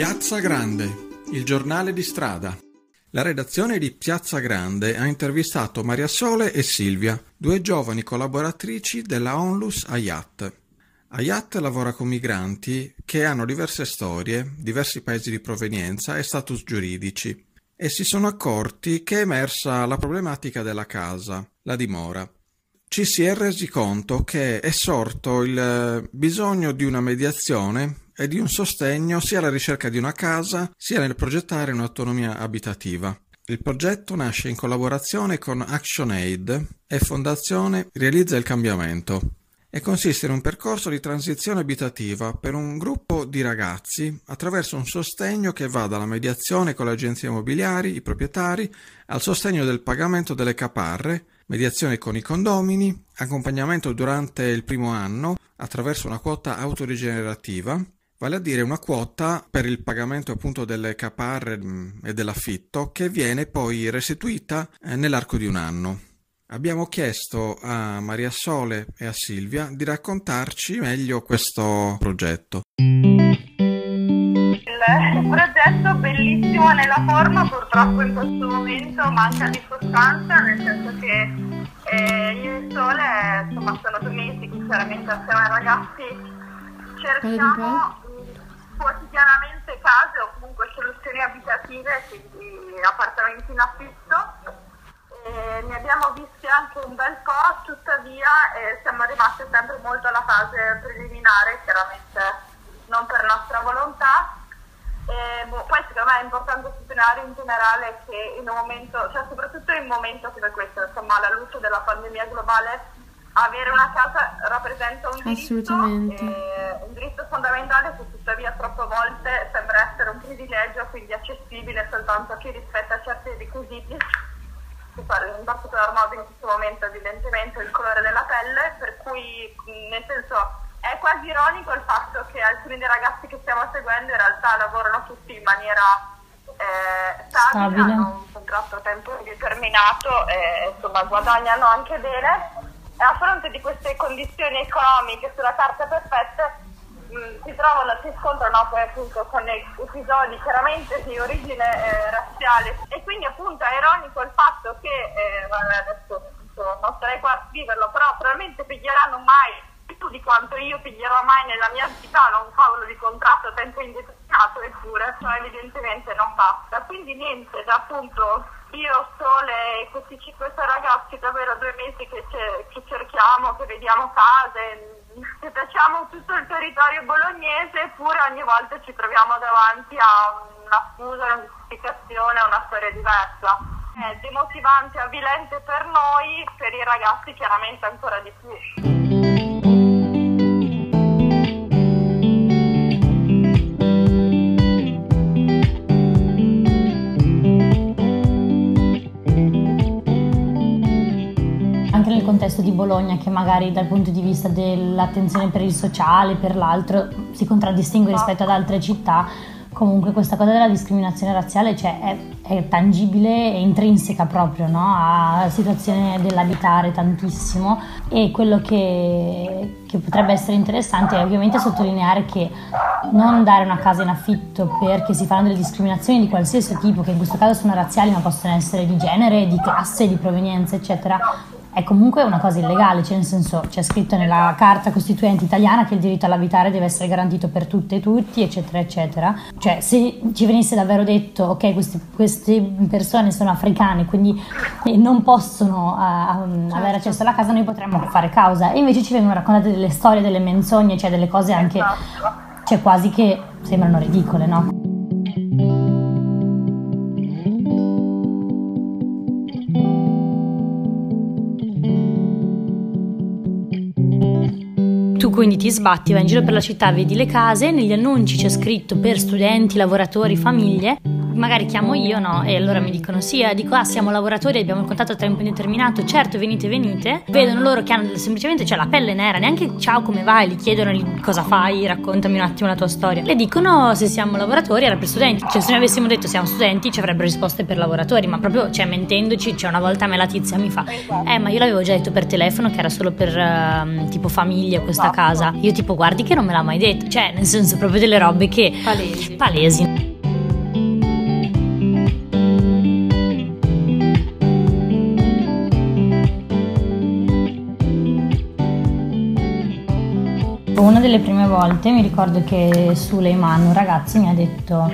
Piazza Grande, il giornale di strada. La redazione di Piazza Grande ha intervistato Maria Sole e Silvia, due giovani collaboratrici della Onlus Ayat. Ayat lavora con migranti che hanno diverse storie, diversi paesi di provenienza e status giuridici e si sono accorti che è emersa la problematica della casa, la dimora. Ci si è resi conto che è sorto il bisogno di una mediazione e di un sostegno sia alla ricerca di una casa sia nel progettare un'autonomia abitativa. Il progetto nasce in collaborazione con ActionAid e Fondazione Realizza il Cambiamento e consiste in un percorso di transizione abitativa per un gruppo di ragazzi attraverso un sostegno che va dalla mediazione con le agenzie immobiliari, i proprietari, al sostegno del pagamento delle caparre, mediazione con i condomini, accompagnamento durante il primo anno attraverso una quota autorigenerativa vale a dire una quota per il pagamento appunto delle caparre mm, e dell'affitto che viene poi restituita eh, nell'arco di un anno. Abbiamo chiesto a Maria Sole e a Silvia di raccontarci meglio questo progetto. Il progetto bellissimo nella forma, purtroppo in questo momento manca di sostanza, nel senso che eh, io e Sole insomma, sono due mesi chiaramente assieme ai ragazzi cerchiamo quotidianamente case o comunque soluzioni abitative, quindi appartamenti in affitto. E ne abbiamo visti anche un bel po', tuttavia eh, siamo rimasti sempre molto alla fase preliminare, chiaramente non per nostra volontà. E, boh, poi secondo me è importante sottolineare in generale che in un momento, cioè soprattutto in un momento come questo, insomma alla luce della pandemia globale, avere una casa rappresenta un diritto, eh, un diritto fondamentale che tuttavia troppe volte sembra un privilegio, quindi accessibile soltanto a chi rispetta certi requisiti, in particolar modo in questo momento evidentemente il colore della pelle, per cui nel senso è quasi ironico il fatto che alcuni dei ragazzi che stiamo seguendo in realtà lavorano tutti in maniera eh, stabile, stabile, hanno un contratto a tempo indeterminato e insomma guadagnano anche bene. A fronte di queste condizioni economiche sulla carta perfette mm, si trovano, si scontrano poi appunto con episodi chiaramente di origine eh, razziale e quindi appunto è ironico il fatto che, eh, vabbè, adesso non starei qua a scriverlo, però probabilmente piglieranno mai più di quanto io piglierò mai nella mia vita non cavolo di contratto a tempo indeterminato eppure, cioè evidentemente non basta. Quindi niente, da appunto io, Sole e questi 5-6 ragazzi, davvero due mesi che, che cerchiamo, che vediamo case, che facciamo tutto il territorio bolognese, eppure ogni volta ci troviamo davanti a una scusa, una giustificazione, una storia diversa. È demotivante, avvilente per noi, per i ragazzi chiaramente ancora di più. Contesto di Bologna che magari dal punto di vista dell'attenzione per il sociale, per l'altro, si contraddistingue rispetto ad altre città, comunque questa cosa della discriminazione razziale cioè, è, è, tangibile e intrinseca proprio no? alla situazione dell'abitare tantissimo e quello che, che, potrebbe essere interessante è ovviamente sottolineare che non dare una casa in affitto perché si fanno delle discriminazioni di qualsiasi tipo, che in questo caso sono razziali ma possono essere di genere, di classe, di provenienza eccetera, è comunque una cosa illegale, cioè nel senso c'è scritto nella carta costituente italiana che il diritto all'abitare deve essere garantito per tutte e tutti, eccetera, eccetera. Cioè se ci venisse davvero detto, ok, queste, queste persone sono africane, quindi non possono uh, avere accesso alla casa, noi potremmo fare causa. E invece ci vengono raccontate delle storie, delle menzogne, cioè delle cose anche, cioè quasi che sembrano ridicole, no? Quindi ti sbatti, vai in giro per la città, vedi le case, negli annunci c'è scritto per studenti, lavoratori, famiglie, magari chiamo io, no? E allora mi dicono sì, eh, dico ah siamo lavoratori, abbiamo il contatto a tempo indeterminato, certo venite, venite. Vedono loro che hanno semplicemente cioè, la pelle nera, neanche ciao come vai, gli chiedono cosa fai, raccontami un attimo la tua storia. Le dicono se siamo lavoratori era per studenti, cioè se noi avessimo detto siamo studenti ci avrebbero risposte per lavoratori, ma proprio cioè mentendoci, cioè una volta me la tizia mi fa eh ma io l'avevo già detto per telefono che era solo per uh, tipo famiglia questa casa. Io tipo guardi che non me l'ha mai detto, cioè nel senso proprio delle robe che palesi. palesi. Una delle prime volte mi ricordo che Suleiman, un ragazzo, mi ha detto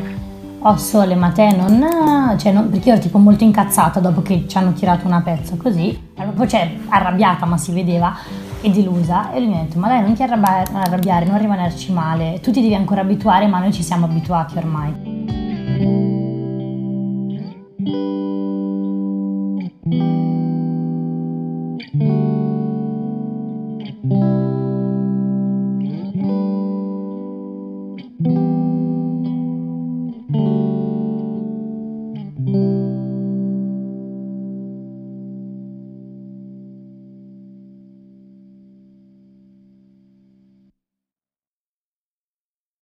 Oh Sole, ma te non... Cioè, non... Perché io ero tipo molto incazzata dopo che ci hanno tirato una pezza così, poi cioè arrabbiata ma si vedeva e delusa. E lui mi ha detto ma dai non ti arrabbiare, non rimanerci male, tu ti devi ancora abituare ma noi ci siamo abituati ormai. thank